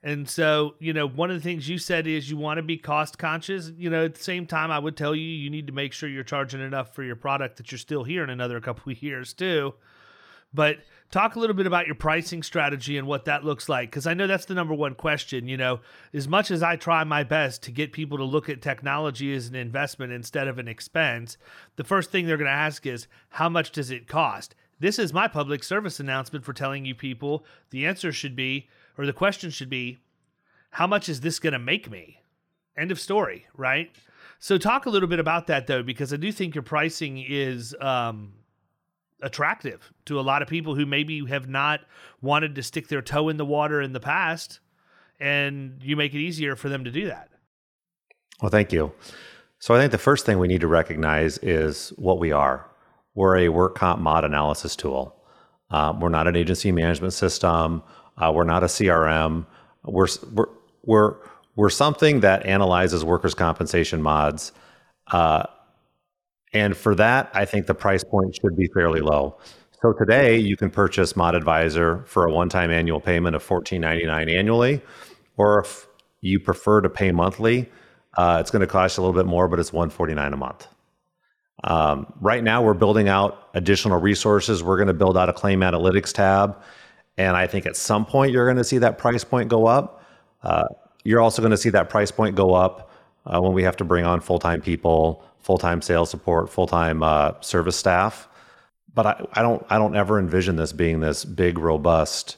And so, you know, one of the things you said is you want to be cost conscious. You know, at the same time, I would tell you you need to make sure you're charging enough for your product that you're still here in another couple of years too. But talk a little bit about your pricing strategy and what that looks like because I know that's the number one question. You know, as much as I try my best to get people to look at technology as an investment instead of an expense, the first thing they're going to ask is how much does it cost? This is my public service announcement for telling you people the answer should be, or the question should be, how much is this going to make me? End of story, right? So talk a little bit about that though, because I do think your pricing is um, attractive to a lot of people who maybe have not wanted to stick their toe in the water in the past, and you make it easier for them to do that. Well, thank you. So I think the first thing we need to recognize is what we are. we're a work comp mod analysis tool. Um, we're not an agency management system. Uh, we're not a CRM. We're, we're, we're, we're something that analyzes workers' compensation mods. Uh, and for that, I think the price point should be fairly low. So today, you can purchase Mod Advisor for a one-time annual payment of $14.99 annually, or if you prefer to pay monthly, uh, it's going to cost you a little bit more, but it's 149 a month. Um, right now, we're building out additional resources. We're going to build out a claim analytics tab. And I think at some point, you're going to see that price point go up. Uh, you're also going to see that price point go up uh, when we have to bring on full time people, full time sales support, full time uh, service staff. But I, I don't I don't ever envision this being this big, robust,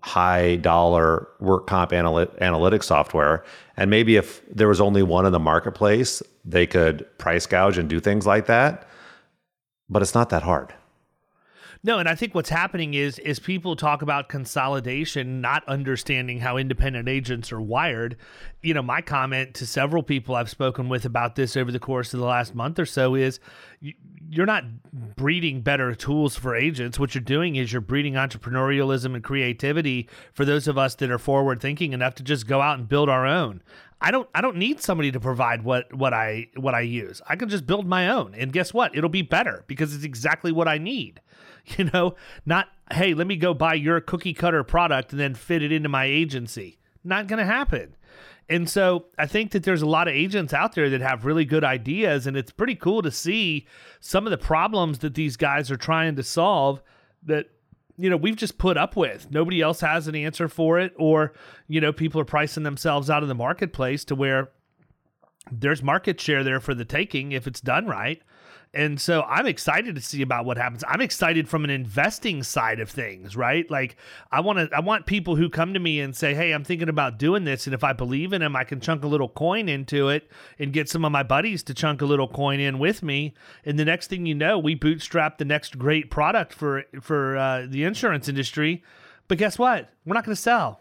high dollar work comp analytic, analytics software. And maybe if there was only one in the marketplace, they could price gouge and do things like that. But it's not that hard. No, and I think what's happening is is people talk about consolidation, not understanding how independent agents are wired. You know, my comment to several people I've spoken with about this over the course of the last month or so is you're not breeding better tools for agents. What you're doing is you're breeding entrepreneurialism and creativity for those of us that are forward thinking enough to just go out and build our own. I don't I don't need somebody to provide what what I what I use. I can just build my own. And guess what? It'll be better because it's exactly what I need. You know, not hey, let me go buy your cookie cutter product and then fit it into my agency. Not going to happen. And so I think that there's a lot of agents out there that have really good ideas, and it's pretty cool to see some of the problems that these guys are trying to solve that you know we've just put up with nobody else has an answer for it or you know people are pricing themselves out of the marketplace to where there's market share there for the taking if it's done right and so I'm excited to see about what happens. I'm excited from an investing side of things, right? Like I want to I want people who come to me and say, "Hey, I'm thinking about doing this and if I believe in them, I can chunk a little coin into it and get some of my buddies to chunk a little coin in with me." And the next thing you know, we bootstrap the next great product for for uh, the insurance industry. But guess what? We're not going to sell.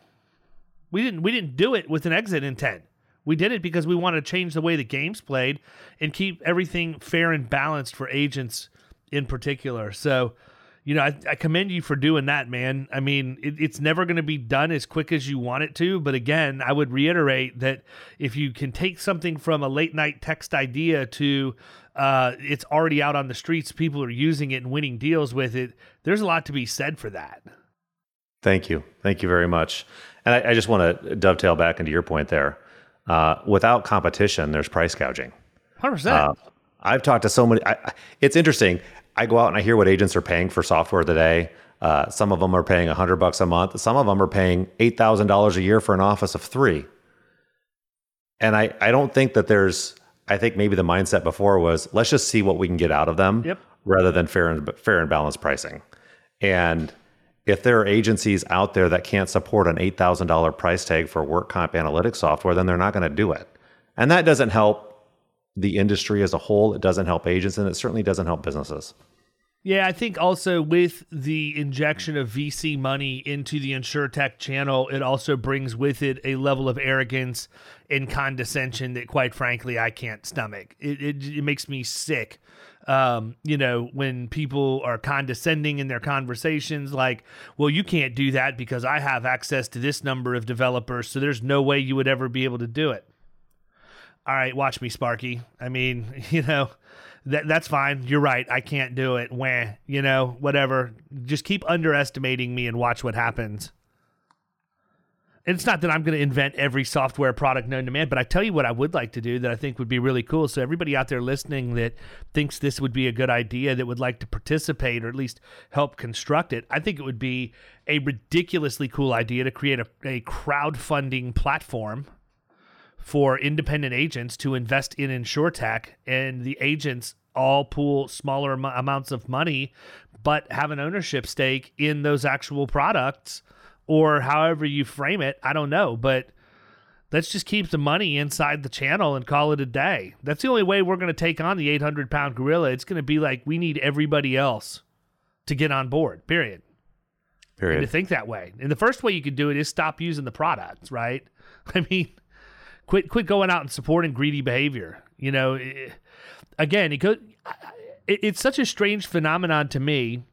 We didn't we didn't do it with an exit intent. We did it because we want to change the way the game's played and keep everything fair and balanced for agents in particular. So, you know, I, I commend you for doing that, man. I mean, it, it's never going to be done as quick as you want it to. But again, I would reiterate that if you can take something from a late night text idea to uh, it's already out on the streets, people are using it and winning deals with it, there's a lot to be said for that. Thank you. Thank you very much. And I, I just want to dovetail back into your point there. Uh, without competition, there's price gouging. 100%. Uh, I've talked to so many. I, it's interesting. I go out and I hear what agents are paying for software today. Uh, some of them are paying 100 bucks a month. Some of them are paying $8,000 a year for an office of three. And I, I don't think that there's, I think maybe the mindset before was let's just see what we can get out of them yep. rather than fair and, fair and balanced pricing. And if there are agencies out there that can't support an $8,000 price tag for work comp analytics software, then they're not going to do it. And that doesn't help the industry as a whole. It doesn't help agents, and it certainly doesn't help businesses. Yeah, I think also with the injection of VC money into the InsureTech channel, it also brings with it a level of arrogance and condescension that, quite frankly, I can't stomach. It, it, it makes me sick um, you know, when people are condescending in their conversations, like, well, you can't do that because I have access to this number of developers, so there's no way you would ever be able to do it. All right, watch me, Sparky. I mean, you know, that that's fine. You're right. I can't do it. Wah, you know, whatever. Just keep underestimating me and watch what happens. It's not that I'm going to invent every software product known to man, but I tell you what I would like to do that I think would be really cool. So everybody out there listening that thinks this would be a good idea that would like to participate or at least help construct it, I think it would be a ridiculously cool idea to create a, a crowdfunding platform for independent agents to invest in InsureTech and the agents all pool smaller am- amounts of money but have an ownership stake in those actual products or however you frame it. I don't know, but let's just keep the money inside the channel and call it a day. That's the only way we're going to take on the 800 pound gorilla. It's going to be like we need everybody else to get on board, period. Period. And to think that way. And the first way you could do it is stop using the products, right? I mean, quit quit going out and supporting greedy behavior. You know, eh, again, it could it, it's such a strange phenomenon to me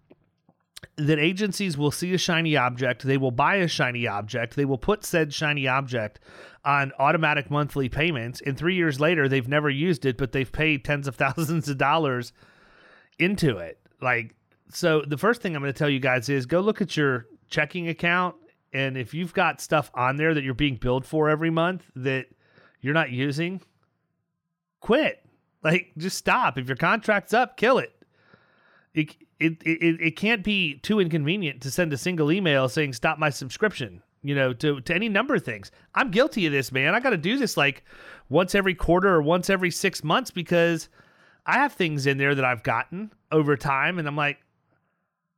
that agencies will see a shiny object, they will buy a shiny object, they will put said shiny object on automatic monthly payments, and three years later they've never used it, but they've paid tens of thousands of dollars into it. Like, so the first thing I'm going to tell you guys is go look at your checking account, and if you've got stuff on there that you're being billed for every month that you're not using, quit. Like, just stop. If your contract's up, kill it. It, it, it can't be too inconvenient to send a single email saying stop my subscription you know to, to any number of things. I'm guilty of this man. I got to do this like once every quarter or once every six months because i have things in there that i've gotten over time and i'm like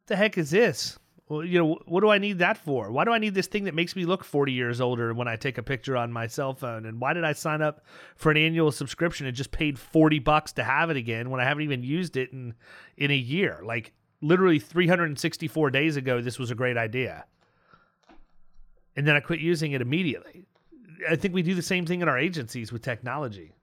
the heck is this well, you know, what do I need that for? Why do I need this thing that makes me look 40 years older when I take a picture on my cell phone? And why did I sign up for an annual subscription and just paid 40 bucks to have it again when I haven't even used it in in a year? Like literally 364 days ago this was a great idea. And then I quit using it immediately. I think we do the same thing in our agencies with technology.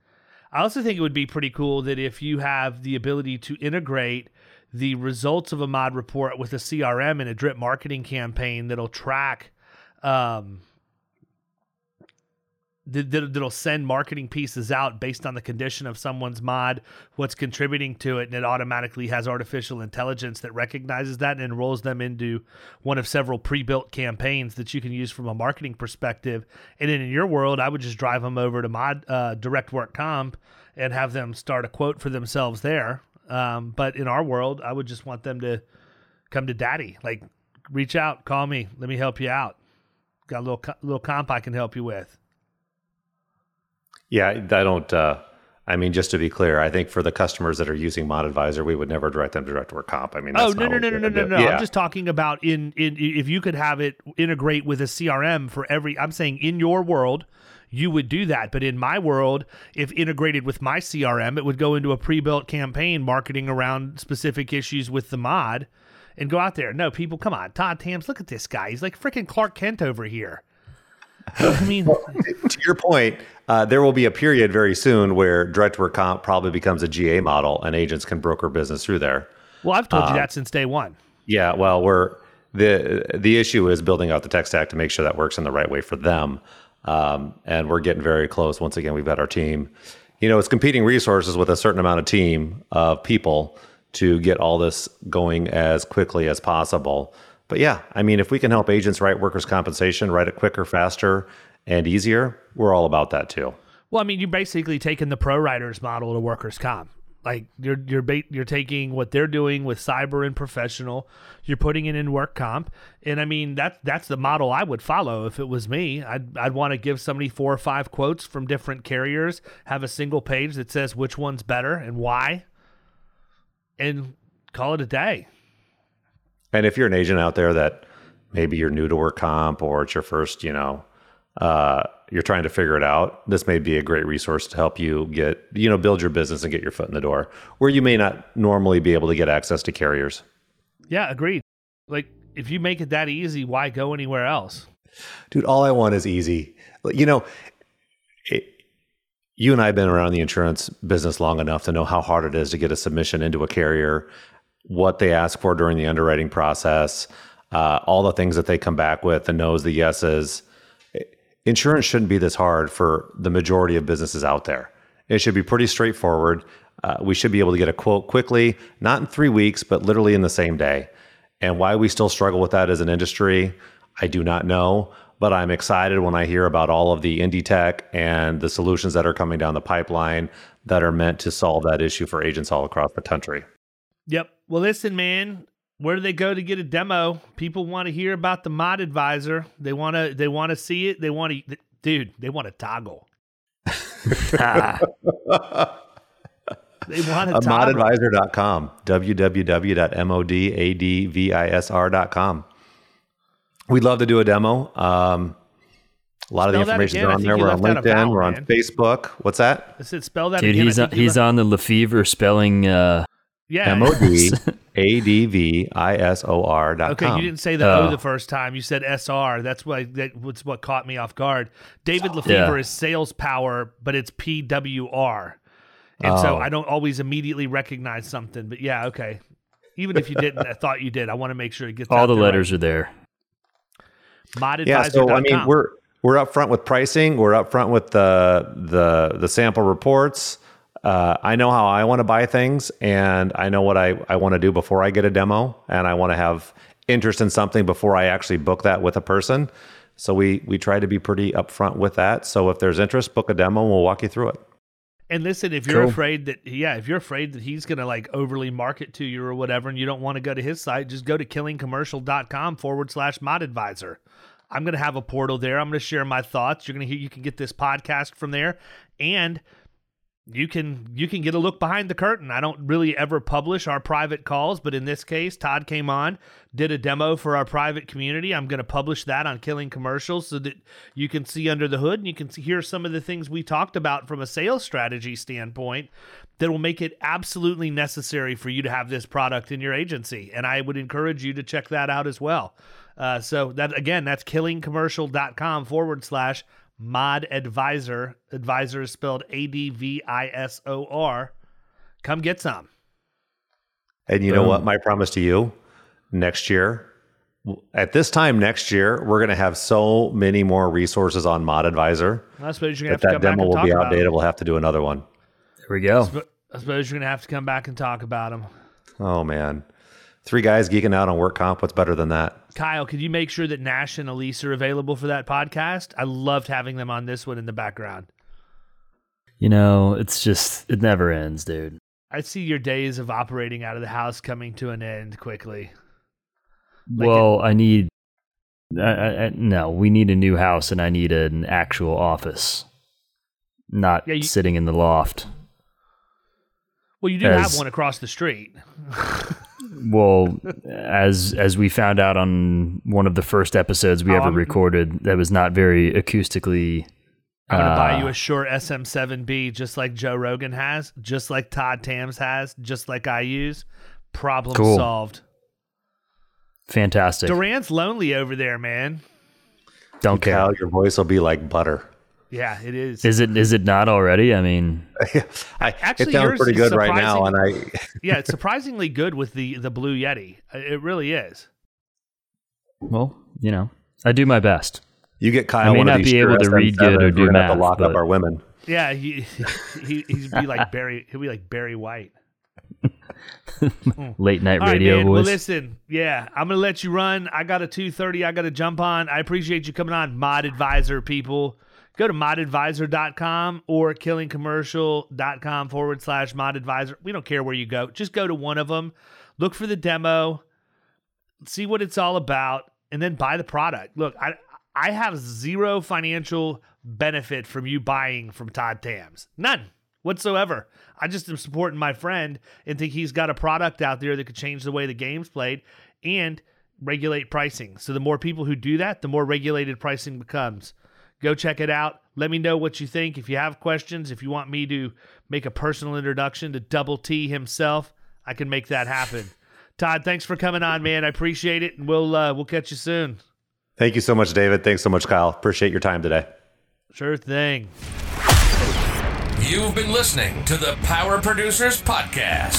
I also think it would be pretty cool that if you have the ability to integrate the results of a mod report with a CRM and a drip marketing campaign that'll track um, that, that'll send marketing pieces out based on the condition of someone's mod, what's contributing to it, and it automatically has artificial intelligence that recognizes that and enrolls them into one of several pre-built campaigns that you can use from a marketing perspective. And then in your world, I would just drive them over to mod uh, Direct Work Comp and have them start a quote for themselves there. Um, but in our world, I would just want them to come to Daddy, like reach out, call me, let me help you out. Got a little little comp I can help you with. Yeah, I don't. Uh, I mean, just to be clear, I think for the customers that are using Mod Advisor, we would never direct them to direct work comp. I mean, oh no no no no no no no! Yeah. I'm just talking about in in if you could have it integrate with a CRM for every. I'm saying in your world, you would do that. But in my world, if integrated with my CRM, it would go into a pre-built campaign marketing around specific issues with the mod, and go out there. No, people, come on, Todd Tams, look at this guy. He's like freaking Clark Kent over here. I mean, well, to your point, uh, there will be a period very soon where direct work comp probably becomes a GA model, and agents can broker business through there. Well, I've told um, you that since day one. Yeah, well, we're the the issue is building out the tech stack to make sure that works in the right way for them, um, and we're getting very close. Once again, we've got our team. You know, it's competing resources with a certain amount of team of people to get all this going as quickly as possible. But yeah, I mean, if we can help agents write workers' compensation, write it quicker, faster, and easier, we're all about that too. Well, I mean, you're basically taking the ProWriters model to workers' comp. Like you're you're ba- you're taking what they're doing with cyber and professional, you're putting it in work comp, and I mean that's that's the model I would follow if it was me. I'd I'd want to give somebody four or five quotes from different carriers, have a single page that says which one's better and why, and call it a day. And if you're an agent out there that maybe you're new to work comp or it's your first, you know, uh, you're trying to figure it out, this may be a great resource to help you get, you know, build your business and get your foot in the door where you may not normally be able to get access to carriers. Yeah, agreed. Like if you make it that easy, why go anywhere else? Dude, all I want is easy. You know, it, you and I have been around the insurance business long enough to know how hard it is to get a submission into a carrier what they ask for during the underwriting process, uh, all the things that they come back with, the no's, the yeses. Insurance shouldn't be this hard for the majority of businesses out there. It should be pretty straightforward. Uh, we should be able to get a quote quickly, not in three weeks, but literally in the same day. And why we still struggle with that as an industry, I do not know. But I'm excited when I hear about all of the indie tech and the solutions that are coming down the pipeline that are meant to solve that issue for agents all across the country. Yep. Well, listen, man. Where do they go to get a demo? People want to hear about the mod advisor. They want to. They want to see it. They want to. Dude, they want to toggle. they want to modadvisor.com. www.modadvisr.com. We'd love to do a demo. Um, a lot spell of the information is on there. We're on LinkedIn. Vowel, we're on man. Facebook. What's that? I said spell that Dude, again. he's on, he's on the Lefevre spelling uh, yeah. M O D A D V I S O R dot Okay, you didn't say the O oh. the first time. You said S R. That's what that's what caught me off guard. David Lefevre yeah. is sales power, but it's P W R. and so Oh. I don't always immediately recognize something. But yeah, okay. Even if you didn't, I thought you did. I want to make sure it gets All the letters are there. Right. Yeah, so I mean, we're we're upfront with pricing. We're upfront with the the the sample reports. Uh, I know how I want to buy things, and I know what I, I want to do before I get a demo, and I want to have interest in something before I actually book that with a person. So we we try to be pretty upfront with that. So if there's interest, book a demo, and we'll walk you through it. And listen, if you're Cool. afraid that yeah, if you're afraid that he's gonna like overly market to you or whatever, and you don't want to go to his site, just go to killingcommercial.com forward slash mod advisor. I'm gonna have a portal there. I'm gonna share my thoughts. You're gonna hear you can get this podcast from there. And you can you can get a look behind the curtain. I don't really ever publish our private calls, but in this case, Todd came on, did a demo for our private community. I'm going to publish that on Killing Commercials so that you can see under the hood and you can hear some of the things we talked about from a sales strategy standpoint that will make it absolutely necessary for you to have this product in your agency. And I would encourage you to check that out as well. Uh, so that again, that's killingcommercial.com forward slash mod advisor. Advisor is spelled A D V I S O R. Come get some. And you know what? My promise to you next year, at this time next year, we're going to have so many more resources on Mod Advisor I suppose you're that gonna have to that demo will be outdated. We'll have to do another one. There we go. But I suppose you're gonna have to come back and talk about them. Oh, man. Three guys geeking out on work comp. What's better than that? Kyle, could you make sure that Nash and Elise are available for that podcast? I loved having them on this one in the background. You know, it's just it never ends, dude. I see your days of operating out of the house coming to an end quickly. Like well, I need. I, I, no, we need a new house, and I need an actual office, not Yeah, you- sitting in the loft. Well, you do have one across the street. Well, as as we found out on one of the first episodes we Oh, ever I'm- recorded, that was not very acoustically. I'm gonna buy uh, you a Shure SM7B, just like Joe Rogan has, just like Todd Tams has, just like I use. Problem Cool. solved. fantastic. Durant's lonely over there, man. Don't care. Cal, your voice will be like butter. Yeah, it is. Is it is it not already? I mean, I, Actually, it sounds pretty good right now, and I yeah, it's surprisingly good with the the Blue Yeti. Uh, It really is. well, you know, I do my best. you get Kyle I may one not of these be able Shure to read good or do we're gonna have math, to lock up our women. Yeah, he, he he'd be like Barry. He'll be like Barry White. Late night All right, radio man. Well, listen. Yeah, I'm gonna let you run. I got a 2:30. I got to jump on. I appreciate you coming on, Mod Advisor people. Go to modadvisor.com or killingcommercial.com forward slash modadvisor. We don't care where you go. Just go to one of them, look for the demo, see what it's all about, and then buy the product. Look, I I have zero financial benefit from you buying from Todd Tams. None whatsoever. I just am supporting my friend and think he's got a product out there that could change the way the game's played and regulate pricing. So the more people who do that, the more regulated pricing becomes. Go check it out. Let me know what you think. If you have questions, if you want me to make a personal introduction to Double T himself, I can make that happen. Todd, thanks for coming on, man. I appreciate it, and we'll uh, we'll catch you soon. Thank you so much, David. Thanks so much, Kyle. Appreciate your time today. Sure thing. You've been listening to the Power Producers Podcast.